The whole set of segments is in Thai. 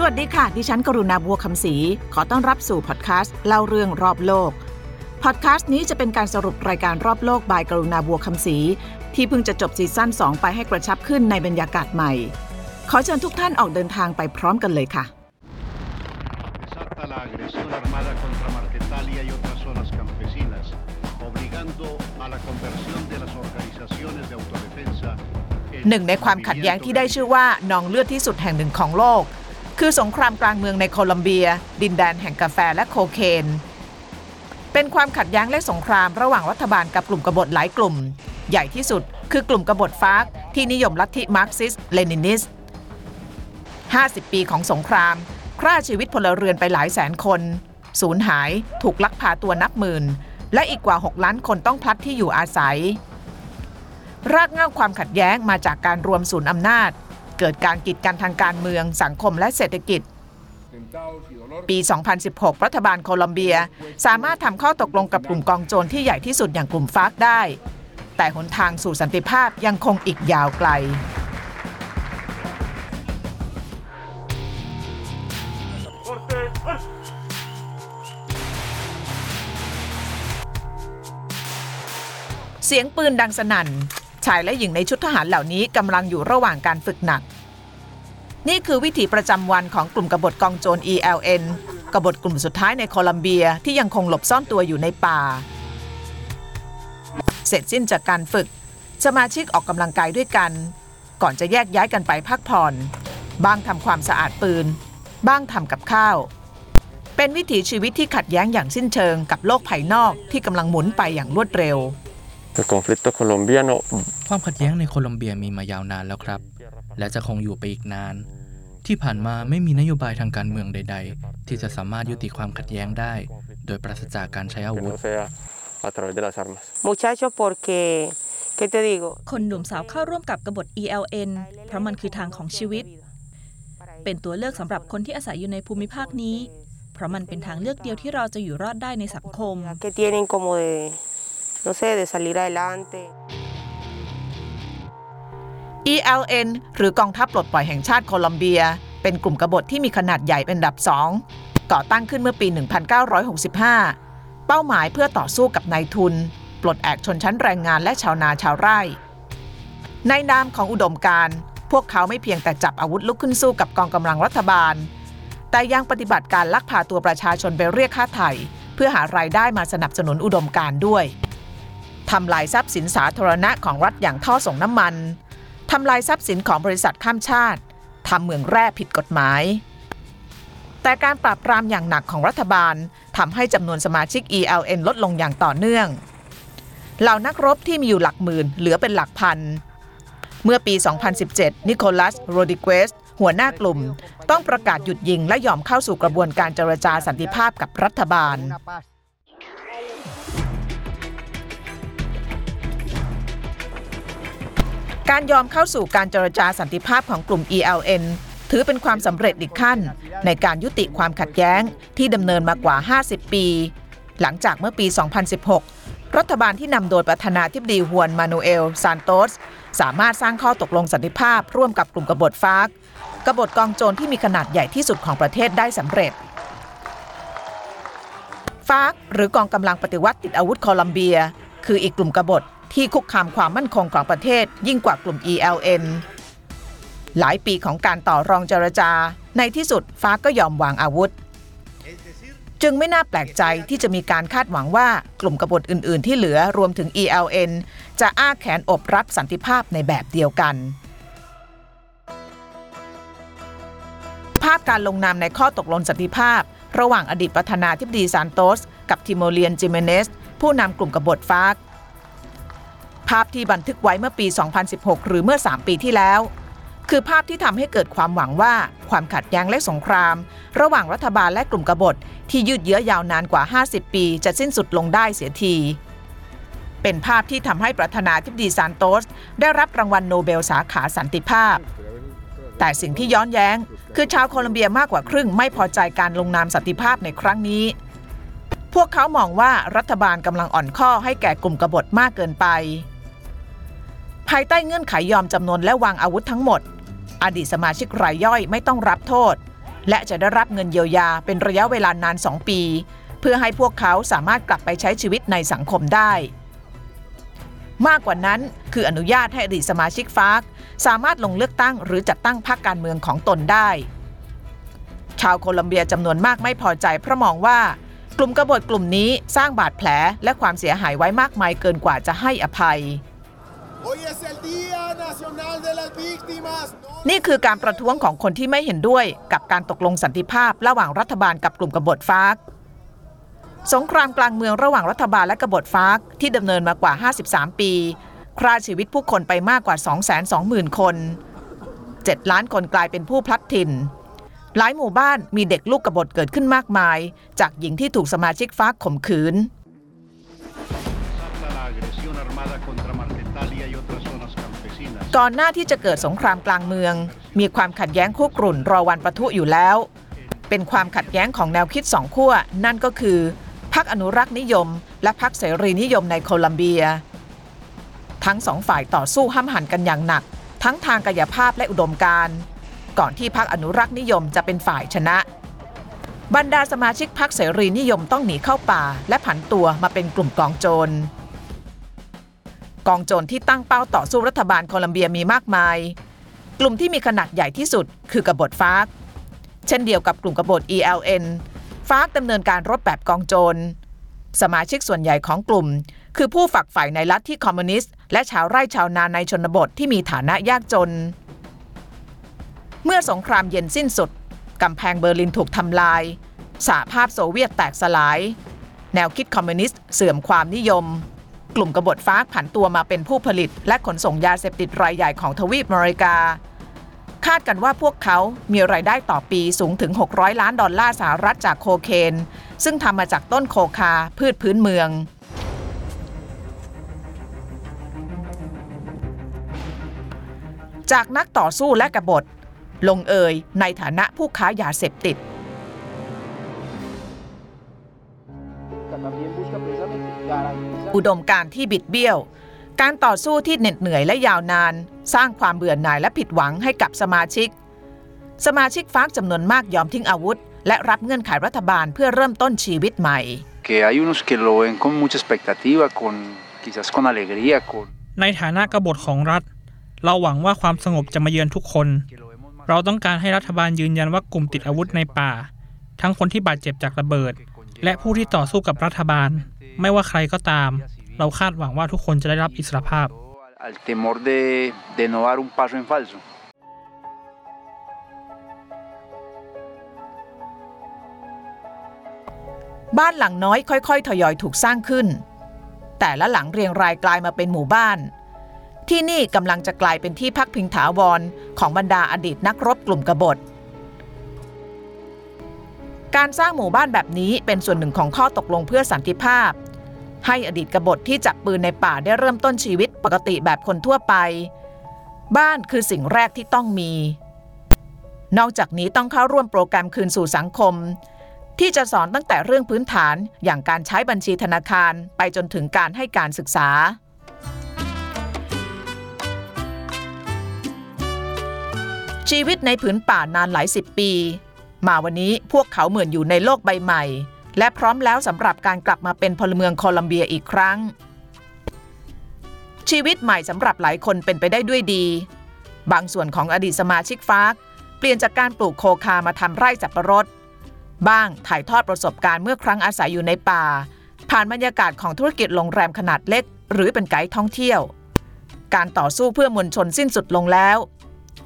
สวัสดีค่ะ ดิฉันกรุณาบัวคำศรีขอต้อนรับสู่พอดแคสต์เล่าเรื่องรอบโลก พอดแคสต์นี้จะเป็นการสรุปรายการรอบโลกบายกรุณาบัวคำศรีที่เพิ่งจะจบซีซั่น2 ไปให้กระชับขึ้นในบรรยากาศใหม่ ขอเชิญทุกท่านออกเดินทางไปพร้อมกันเลยค่ะ desata la agresión armada contra Marquetalia y otras zonas campesinas, obligando a la conversión de las organizaciones de autodefensa หนึ่งในความขัดแย้งที่ได้ชื่อว่า นองเลือดที่สุดแห่งหนึ่งของโลก คือสงครามกลางเมืองในโคลัมเบีย ดินแดนแห่งกาแฟและโคเคน เป็นความขัดแย้งและสงครามระหว่างรัฐบาลกับกลุ่มกบฏหลายกลุ่ม ใหญ่ที่สุดคือกลุ่มกบฏฟาร์กที่นิยมลัทธิมาร์กซิสต์เลนินนิสต์ 50 ปีของสงครามฆ่าชีวิตพลเรือนไปหลายแสนคน สูญหาย ถูกลักพาตัวนับหมื่น และอีกกว่า 6 ล้านคนต้องพลัดที่อยู่อาศัย รากเหง้าความขัดแย้งมาจากการรวมศูนย์อำนาจ เกิดการกีดกันทางการเมือง สังคมและเศรษฐกิจ ปี 2016 รัฐบาลโคลอมเบีย สามารถทำข้อตกลงกับกลุ่มกองโจรที่ใหญ่ที่สุดอย่างกลุ่มฟาร์กได้ แต่หนทางสู่สันติภาพยังคงอีกยาวไกลเสียงปืนดังสนั่น ชายและหญิงในชุดทหารเหล่านี้กำลังอยู่ระหว่างการฝึกหนัก นี่คือวิถีประจำวันของกลุ่มกบฏกองโจร ELN กบฏกลุ่มสุดท้ายในโคลัมเบียที่ยังคงหลบซ่อนตัวอยู่ในป่า เสร็จสิ้นจากการฝึก สมาชิกออกกำลังกายด้วยกัน ก่อนจะแยกย้ายกันไปพักผ่อนบ้างทำความสะอาดปืน บ้างทำกับข้าว เป็นวิถีชีวิตที่ขัดแย้งอย่างสิ้นเชิงกับโลกภายนอกที่กำลังหมุนไปอย่างรวดเร็ว conflicto colombiano ความขัดแย้งในโคลอมเบียมีมายาวนานแล้วครับ และจะคงอยู่ไปอีกนาน ที่ผ่านมาไม่มีนโยบายทางการเมืองใด ๆ ที่จะสามารถยุติความขัดแย้งได้ โดยปราศจากการใช้อา que วุธ no sea a través de las armas. Muchachos, porque, ¿qué te digo? คนหนุ่มสาวเข้าร่วมกับกบฏ ELN เพราะมันคือทางของชีวิต เป็นตัวเลือกสำหรับคนที่อาศัยอยู่ในภูมิภาคนี้ เพราะมันเป็นทางเลือกเดียวที่เราจะอยู่รอดได้ในสังคม Que tienen como de, no sé, de salir adelante. ELN หรือกองทัพปลดปล่อยแห่งชาติโคลอมเบีย เป็นกลุ่มกบฏที่มีขนาดใหญ่เป็นอันดับสองก่อตั้งขึ้นเมื่อปี 1965 เป้าหมายเพื่อต่อสู้กับนายทุน ปลดแอกชนชั้นแรงงานและชาวนาชาวไร่ ในนามของอุดมการพวกเขาไม่เพียงแต่จับอาวุธลุกขึ้นสู้กับกองกำลังรัฐบาล แต่ยังปฏิบัติการลักพาตัวประชาชนไปเรียกค่าไถ่เพื่อหารายได้มาสนับสนุนอุดมการด้วย ทำลายทรัพย์สินสาธารณะของรัฐอย่างท่อส่งน้ำมัน ทำลายทรัพย์สินของบริษัทข้ามชาติ ทำเมืองแร่ผิดกฎหมาย แต่การปราบปรามอย่างหนักของรัฐบาลทำให้จำนวนสมาชิก ELN ลดลงอย่างต่อเนื่อง เหล่านักรบที่มีอยู่หลักหมื่นเหลือเป็นหลักพัน เมื่อปี 2017 นิโคลัส โรดิเกส หัวหน้ากลุ่ม ต้องประกาศหยุดยิงและยอมเข้าสู่กระบวนการเจรจาสันติภาพกับรัฐบาล การยอมเข้าสู่การเจรจาสันติภาพของกลุ่ม ELN ถือเป็นความสำเร็จอีกขั้น ในการยุติความขัดแย้งที่ดำเนินมากว่า 50 ปี หลังจากเมื่อปี 2016 รัฐบาลที่นำโดยประธานาธิบดีฮวนมานูเอล ซานโตส สามารถสร้างข้อตกลงสันติภาพร่วมกับกลุ่มกบฏฟาร์กกบฏกองโจรที่มีขนาดใหญ่ที่สุดของประเทศได้สำเร็จฟาร์กหรือกองกำลังปฏิวัติติดอาวุธโคลัมเบีย คืออีกกลุ่มกบฏ ที่คุกคามความมั่นคงของประเทศ ยิ่งกว่ากลุ่ม ELN หลายปีของการต่อรองเจรจา ในที่สุดฟ้าก็ยอมวางอาวุธ จึงไม่น่าแปลกใจที่จะมีการคาดหวังว่ากลุ่มกบฏอื่น ๆ ที่เหลือรวมถึง ELN จะอ้าแขนอบรับสันติภาพในแบบเดียวกัน ภาพการลงนามในข้อตกลงสันติภาพ ระหว่างอดีตประธานาธิบดีซานโตส กับทิโมเลียนจิเมเนสผู้นำกลุ่มกบฏฟาร์ก ภาพที่บันทึกไว้เมื่อปี 2016 หรือเมื่อ 3 ปีที่แล้ว คือภาพที่ทำให้เกิดความหวังว่าความขัดแย้งและสงคราม ระหว่างรัฐบาลและกลุ่มกบฏที่ยืดเยื้อยาวนานกว่า 50 ปี จะสิ้นสุดลงได้เสียที เป็นภาพที่ทำให้ประธานาธิบดีซานโตส ได้รับรางวัลโนเบลสาขาสันติภาพ แต่สิ่งที่ย้อนแย้ง คือชาวโคลอมเบียมากกว่าครึ่งไม่พอใจการลงนามสันติภาพในครั้งนี้พวกเขามองว่ารัฐบาลกำลังอ่อนข้อให้แก่กลุ่มกบฏมากเกินไป ภายใต้เงื่อนไขยอมจำนวนและวางอาวุธทั้งหมด อดีตสมาชิกรายย่อยไม่ต้องรับโทษ และจะได้รับเงินเยียวยาเป็นระยะเวลานาน 2 ปี เพื่อให้พวกเขาสามารถกลับไปใช้ชีวิตในสังคมได้ มากกว่านั้นคืออนุญาตให้อดีตสมาชิกฟาร์กสามารถลงเลือกตั้งหรือจัดตั้งพรรคการเมืองของตนได้ ชาวโคลัมเบียจำนวนมากไม่พอใจเพราะมองว่ากลุ่มกบฏกลุ่มนี้สร้างบาดแผลและความเสียหายไว้มากมายเกินกว่าจะให้อภัย นี่คือการประท้วงของคนที่ไม่เห็นด้วยกับการตกลงสันติภาพระหว่างรัฐบาลกับกลุ่มกบฏฟากสงครามกลางเมืองระหว่างรัฐบาลและกบฏฟากที่ดำเนินมากว่า 53 ปีฆ่าชีวิตผู้คนไปมากกว่า 220,000 คน 7 ล้านคนกลายเป็นผู้พลัดถิ่น หลายหมู่บ้านมีเด็กลูกกบฏเกิดขึ้นมากมาย จากหญิงที่ถูกสมาชิกฟากข่มขืน ก่อนหน้าที่จะเกิดสงครามกลางเมือง มีความขัดแย้งคุกรุ่นรอวันประทุอยู่แล้ว เป็นความขัดแย้งของแนวคิดสองขั้วนั่นก็คือพรรคอนุรักษ์นิยม และพรรคเสรีนิยมในโคลัมเบีย ทั้งสองฝ่ายต่อสู้ห้ำหันกันอย่างหนัก ทั้งทางกายภาพและอุดมการณ์ก่อนที่พรรคอนุรักษ์นิยมจะเป็นฝ่ายชนะ บรรดาสมาชิกพรรคเสรีนิยมต้องหนีเข้าป่า และผันตัวมาเป็นกลุ่มกองโจร กองโจรที่ตั้งเป้าต่อสู้รัฐบาลโคลัมเบียมีมากมาย กลุ่มที่มีขนาดใหญ่ที่สุดคือกบฏฟาร์กเช่นเดียวกับกลุ่มกบฏ ELN ฟาร์กดำเนินการรบแบบกองโจร สมาชิกส่วนใหญ่ของกลุ่ม คือผู้ฝักใฝ่ในลัทธิคอมมิวนิสต์และชาวไร่ชาวนาในชนบทที่มีฐานะยากจน เมื่อสงครามเย็นสิ้นสุดกำแพงเบอร์ลินถูกทำลายสหภาพโซเวียตแตกสลาย แนวคิดคอมมิวนิสต์เสื่อมความนิยม กลุ่มกบฏฟ้าผันตัวมาเป็นผู้ผลิต และขนส่งยาเสพติดรายใหญ่ของทวีปอเมริกา คาดกันว่าพวกเขามีรายได้ต่อปีสูงถึง 600 ล้านดอลลาร์สหรัฐจากโคเคน ซึ่งทำมาจากต้นโคคาพืชพื้นเมืองจากนักต่อสู้และกบฏ ลงเอยในฐานะผู้ค้ายาเสพติด อุดมการณ์ที่บิดเบี้ยว การต่อสู้ที่เหน็ดเหนื่อยและยาวนาน สร้างความเบื่อหน่ายและผิดหวังให้กับสมาชิก สมาชิกฟาร์กจำนวนมากยอมทิ้งอาวุธ และรับเงื่อนไขรัฐบาลเพื่อเริ่มต้นชีวิตใหม่ que hay unos que lo ven con mucha expectativa, con quizás con alegría, con ในฐานะกบฏของรัฐ เราหวังว่าความสงบจะมาเยือนทุกคน que lo vemos más เราต้องการให้รัฐบาลยืนยันว่ากลุ่มติดอาวุธในป่า ทั้งคนที่บาดเจ็บจากระเบิด และผู้ที่ต่อสู้กับรัฐบาล ไม่ว่าใครก็ตาม เราคาดหวังว่าทุกคนจะได้รับอิสรภาพ บ้านหลังน้อยค่อย ๆ ทยอยถูกสร้างขึ้น แต่ละหลังเรียงรายกลายมาเป็นหมู่บ้าน ที่นี่กำลังจะกลายเป็นที่พักพิงถาวรของบรรดาอดีตนักรบกลุ่มกบฏการสร้างหมู่บ้านแบบนี้เป็นส่วนหนึ่งของข้อตกลงเพื่อสันติภาพ ให้อดีตกบฏที่จับปืนในป่าได้เริ่มต้นชีวิตปกติแบบคนทั่วไป บ้านคือสิ่งแรกที่ต้องมี นอกจากนี้ต้องเข้าร่วมโปรแกรมคืนสู่สังคม ที่จะสอนตั้งแต่เรื่องพื้นฐานอย่างการใช้บัญชีธนาคารไปจนถึงการให้การศึกษาชีวิตในผืนป่านานหลายสิบปี มาวันนี้พวกเขาเหมือนอยู่ในโลกใบใหม่ และพร้อมแล้วสำหรับการกลับมาเป็นพลเมืองโคลัมเบียอีกครั้ง ชีวิตใหม่สำหรับหลายคนเป็นไปได้ด้วยดี บางส่วนของอดีตสมาชิกฟาร์กเปลี่ยนจากการปลูกโคคามาทำไร่สับปะรด บ้างถ่ายทอดประสบการณ์เมื่อครั้งอาศัยอยู่ในป่า ผ่านบรรยากาศของธุรกิจโรงแรมขนาดเล็ก หรือเป็นไกด์ท่องเที่ยว การต่อสู้เพื่อมวลชนสิ้นสุดลงแล้ว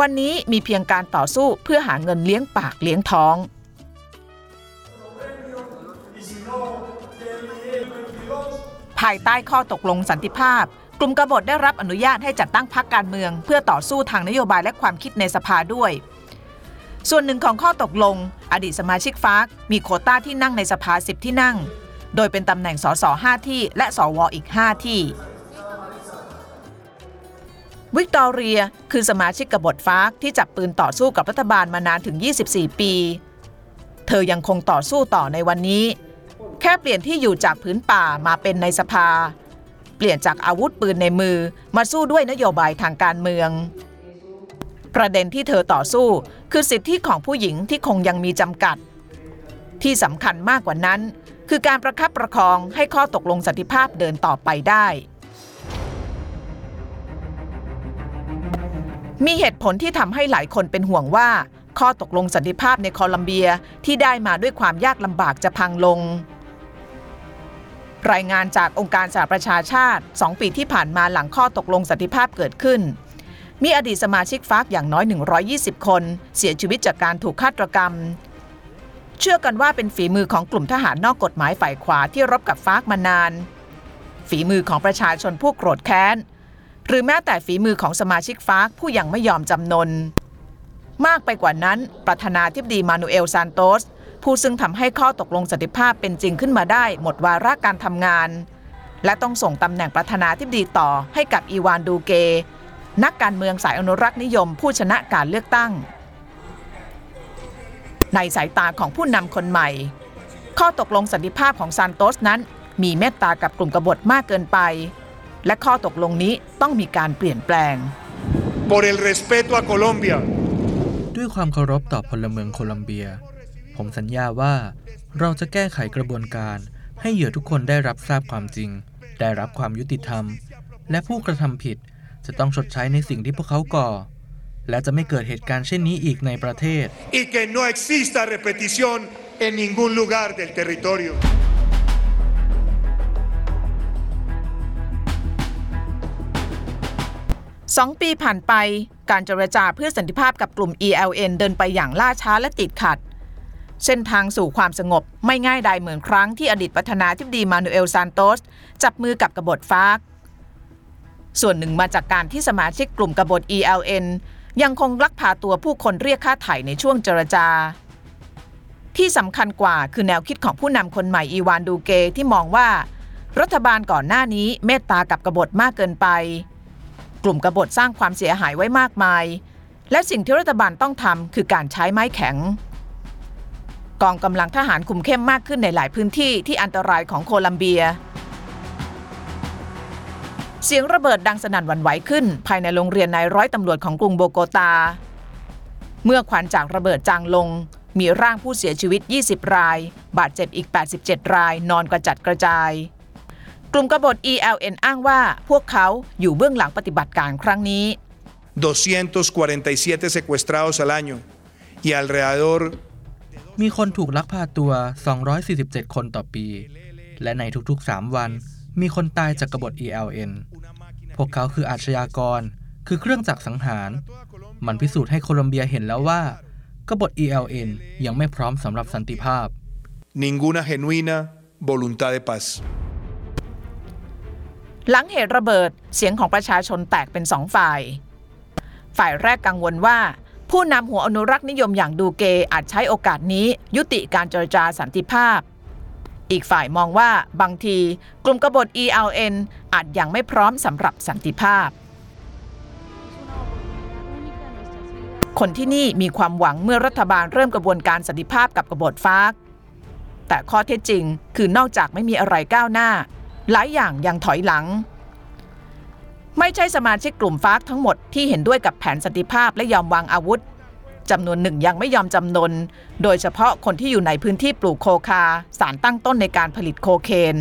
วันนี้มีเพียงการต่อสู้เพื่อหาเงินเลี้ยงปากเลี้ยงท้อง ภายใต้ข้อตกลงสันติภาพ กลุ่มกบฏได้รับอนุญาตให้จัดตั้งพรรคการเมือง เพื่อต่อสู้ทางนโยบายและความคิดในสภาด้วย ส่วนหนึ่งของข้อตกลง อดีตสมาชิกฟากมีโควต้าที่นั่งในสภาสิบที่นั่ง โดยเป็นตำแหน่งสส5ที่ และสวอีก 5 ที่วิกตอเรีย คือสมาชิกกบฏฟากที่จับปืนต่อสู้กับรัฐบาลมานานถึง 24 ปี เธอยังคงต่อสู้ต่อในวันนี้ แค่เปลี่ยนที่อยู่จากพื้นป่ามาเป็นในสภา เปลี่ยนจากอาวุธปืนในมือมาสู้ด้วยนโยบายทางการเมือง ประเด็นที่เธอต่อสู้คือสิทธิของผู้หญิงที่คงยังมีจำกัด ที่สำคัญมากกว่านั้น คือการประคับประคองให้ข้อตกลงสันติภาพเดินต่อไปได้ มีเหตุผลที่ทำให้หลายคนเป็นห่วงว่าข้อตกลงสันติภาพในโคลัมเบียที่ได้มาด้วยความยากลำบากจะพังลง รายงานจากองค์การสหประชาชาติ 2 ปีที่ผ่านมาหลังข้อตกลงสันติภาพเกิดขึ้น มีอดีตสมาชิกฟากอย่างน้อย 120 คน เสียชีวิตจากการถูกฆาตกรรม เชื่อกันว่าเป็นฝีมือของกลุ่มทหารนอกกฎหมายฝ่ายขวาที่รบกับฟากมานาน ฝีมือของประชาชนผู้โกรธแค้น หรือแม้แต่ฝีมือของสมาชิกฟากผู้ยังไม่ยอมจำนนมากไปกว่านั้น ประธานาธิบดีมานูเอลซานโตส ผู้ซึ่งทำให้ข้อตกลงสันติภาพเป็นจริงขึ้นมาได้หมดวาระการทำงาน และต้องส่งตำแหน่งประธานาธิบดีต่อให้กับอีวานดูเก นักการเมืองสายอนุรักษ์นิยมผู้ชนะการเลือกตั้ง ในสายตาของผู้นำคนใหม่ ข้อตกลงสันติภาพของซานโตสนั้น มีเมตตากับกลุ่มกบฏมากเกินไป และข้อตกลงนี้ต้องมีการเปลี่ยนแปลง por el respeto a Colombia. ด้วยความเคารพต่อพลเมืองโคลัมเบีย ผมสัญญาว่า เราจะแก้ไขกระบวนการ ให้เหยื่อทุกคนได้รับทราบความจริง ได้รับความยุติธรรม และผู้กระทำผิดจะต้องชดใช้ในสิ่งที่พวกเขาก่อ และจะไม่เกิดเหตุการณ์เช่นนี้อีกในประเทศ y que no exista repetición en ningún lugar del territorio. สองปีผ่านไปการเจรจาเพื่อสันติภาพกับกลุ่ม ELN เดินไปอย่างล่าช้าและติดขัด เส้นทางสู่ความสงบไม่ง่ายใดเหมือนครั้งที่อดีตประธานาธิบดีมานูเอลซานโตส จับมือกับกบฏฟากส่วนหนึ่งมาจากการที่สมาชิกกลุ่มกบฏ ELN ยังคงลักพาตัวผู้คนเรียกค่าไถ่ในช่วงเจรจา ที่สำคัญกว่าคือแนวคิดของผู้นำคนใหม่อีวานดูเกที่มองว่า รัฐบาลก่อนหน้านี้เมตตากับกบฏมากเกินไป กลุ่มกบฏสร้างความเสียหายไว้มากมาย และสิ่งที่รัฐบาลต้องทำคือการใช้ไม้แข็ง กองกำลังทหารคุมเข้มมากขึ้นในหลายพื้นที่ที่อันตรายของโคลัมเบีย เสียงระเบิดดังสนั่นหวั่นไหวขึ้น ภายในโรงเรียนนายร้อยตำรวจของกรุงโบโกตา เมื่อควันจากระเบิดจางลง มีร่างผู้เสียชีวิต 20 ราย บาดเจ็บอีก 87 ราย นอนกระจัดกระจาย กลุ่มกบฏ ELN อ้างว่าพวกเขาอยู่เบื้องหลังปฏิบัติการครั้งนี้247 secuestrados al año y alrededor มีคนถูกลักพาตัว 247 คนต่อปี และในทุกๆ 3 วัน มีคนตายจากกบฏ ELN พวกเขาคืออาชญากร คือเครื่องจักรสังหาร มันพิสูจน์ให้โคลอมเบียเห็นแล้วว่ากบฏ ELN ยังไม่พร้อมสำหรับสันติภาพ ninguna genuina voluntad de paz. หลังเหตุระเบิดเสียงของประชาชนแตกเป็นสองฝ่าย ฝ่ายแรกกังวลว่า ผู้นำหัวอนุรักษ์นิยมอย่างดูเกอาจใช้โอกาสนี้ ยุติการเจรจาสันติภาพ อีกฝ่ายมองว่าบางทีกลุ่มกบฏ ELN อาจยังไม่พร้อมสำหรับสันติภาพ คนที่นี่มีความหวังเมื่อรัฐบาลเริ่มกระบวนการสันติภาพกับกบฏฟากแต่ข้อเท็จจริงคือนอกจากไม่มีอะไรก้าวหน้า หลายอย่างยังถอยหลัง ไม่ใช่สมาชิกกลุ่มฟากทั้งหมดที่เห็นด้วยกับแผนสันติภาพและยอมวางอาวุธจำนวนหนึ่งยังไม่ยอมจำนน โดยเฉพาะคนที่อยู่ในพื้นที่ปลูกโคคา สารตั้งต้นในการผลิตโคเคน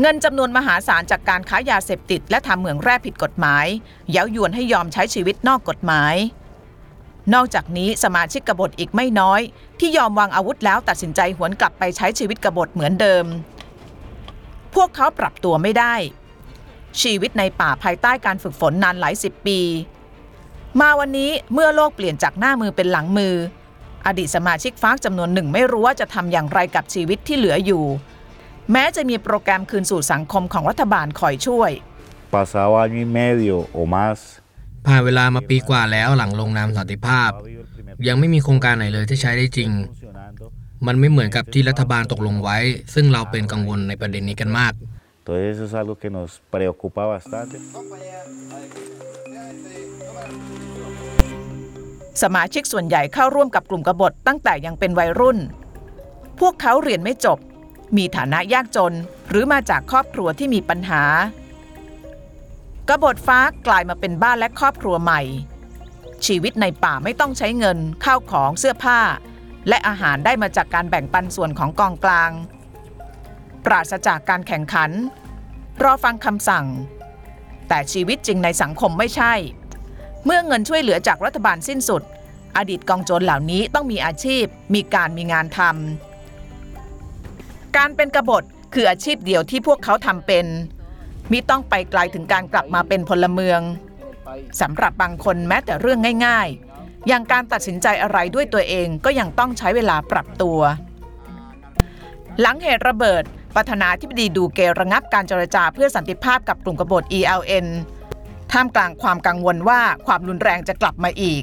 เงินจำนวนมหาศาลจากการค้ายาเสพติด และทำเหมืองแร่ผิดกฎหมายเย้ายวนให้ยอมใช้ชีวิตนอกกฎหมาย นอกจากนี้สมาชิกกบฏอีกไม่น้อย ที่ยอมวางอาวุธแล้วตัดสินใจหวนกลับไปใช้ชีวิตกบฏเหมือนเดิม พวกเขาปรับตัวไม่ได้ ชีวิตในป่าภายใต้การฝึกฝนนานหลายสิบปี มาวันนี้เมื่อโลกเปลี่ยนจากหน้ามือเป็นหลังมือ อดีตสมาชิกฟากจำนวนหนึ่งไม่รู้ว่าจะทำอย่างไรกับชีวิตที่เหลืออยู่ แม้จะมีโปรแกรมคืนสู่สังคมของรัฐบาลคอยช่วย Pasado año y medio o más ผ่านเวลามาปีกว่าแล้วหลังลงนามสันติภาพ ยังไม่มีโครงการไหนเลยที่ใช้ได้จริง มันไม่เหมือนกับที่รัฐบาลตกลงไว้ ซึ่งเราเป็นกังวลในประเด็นนี้กันมาก Entonces eso es algo que nos preocupa bastante. สมาชิกส่วนใหญ่เข้าร่วมกับกลุ่มกบฏตั้งแต่ยังเป็นวัยรุ่น พวกเขาเรียนไม่จบ มีฐานะยากจน หรือมาจากครอบครัวที่มีปัญหา กบฏฟ้ากลายมาเป็นบ้านและครอบครัวใหม่ ชีวิตในป่าไม่ต้องใช้เงินข้าวของเสื้อผ้า และอาหารได้มาจากการแบ่งปันส่วนของกองกลาง ปราศจากการแข่งขัน รอฟังคำสั่ง แต่ชีวิตจริงในสังคมไม่ใช่ เมื่อเงินช่วยเหลือจากรัฐบาลสิ้นสุด อดีตกองโจรเหล่านี้ต้องมีอาชีพ มีการมีงานทำการเป็นกบฏคืออาชีพเดียวที่พวกเขาทำเป็นมิต้องไปไกลถึงการกลับมาเป็นพลเมืองสำหรับบางคนแม้แต่เรื่องง่าย ๆ อย่างการตัดสินใจอะไรด้วยตัวเองก็ยังต้องใช้เวลาปรับตัว หลังเหตุระเบิด ประธานาธิบดีดูเกระงับการเจรจาเพื่อสันติภาพกับกลุ่มกบฏ ELN ท่ามกลางความกังวลว่าความรุนแรงจะกลับมาอีก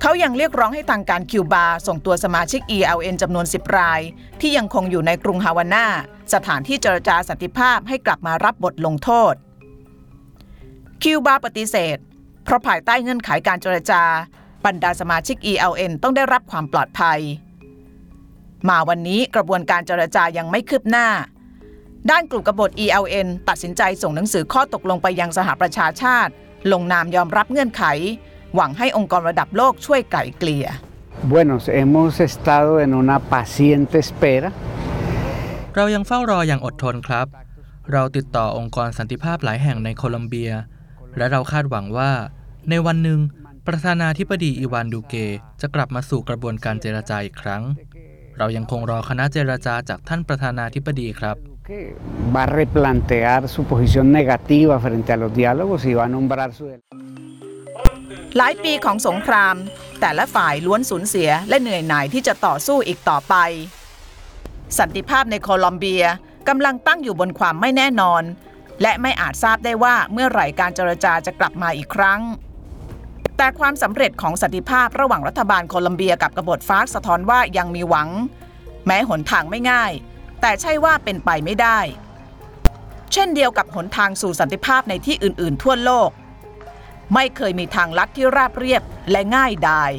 เขายังเรียกร้องให้ทางการคิวบาส่งตัวสมาชิก ELN จำนวน 10 ราย ที่ยังคงอยู่ในกรุงฮาวาน่าสถานที่เจรจาสันติภาพให้กลับมารับบทลงโทษ คิวบาปฏิเสธ เพราะภายใต้เงื่อนไขการเจรจา บรรดาสมาชิก ELN ต้องได้รับความปลอดภัย มาวันนี้กระบวนการเจรจายังไม่คืบหน้า ด้านกลุ่มกบฏ ELN ตัดสินใจส่งหนังสือข้อตกลงไปยังสหประชาชาติ ลงนามยอมรับเงื่อนไข หวังให้องค์กรระดับโลกช่วยไกล่เกลี่ย Bueno, hemos estado en una paciente espera. เรายังเฝ้ารออย่างอดทนครับ เราติดต่อองค์กรสันติภาพหลายแห่งในโคลอมเบีย และเราคาดหวังว่า ในวันหนึ่ง ประธานาธิบดีอีวานดูเกจะกลับมาสู่กระบวนการเจรจาอีกครั้ง เรายังคงรอคณะเจรจาจากท่านประธานาธิบดีครับ Va a replantear su posición negativa frente a los diálogos y va a nombrar su... หลายปีของสงคราม แต่ละฝ่ายล้วนสูญเสียและเหนื่อยหน่ายที่จะต่อสู้อีกต่อไป สันติภาพในโคลอมเบียกำลังตั้งอยู่บนความไม่แน่นอน และไม่อาจทราบได้ว่าเมื่อไหร่การเจรจาจะกลับมาอีกครั้ง แต่ความสำเร็จของสันติภาพระหว่างรัฐบาลโคลัมเบียกับกบฏฟาร์กสะท้อนว่ายังมีหวัง แม้หนทางไม่ง่าย แต่ใช่ว่าเป็นไปไม่ได้ เช่นเดียวกับหนทางสู่สันติภาพในที่อื่น ๆ ทั่วโลก ไม่เคยมีทางลัดที่ราบเรียบและง่ายดาย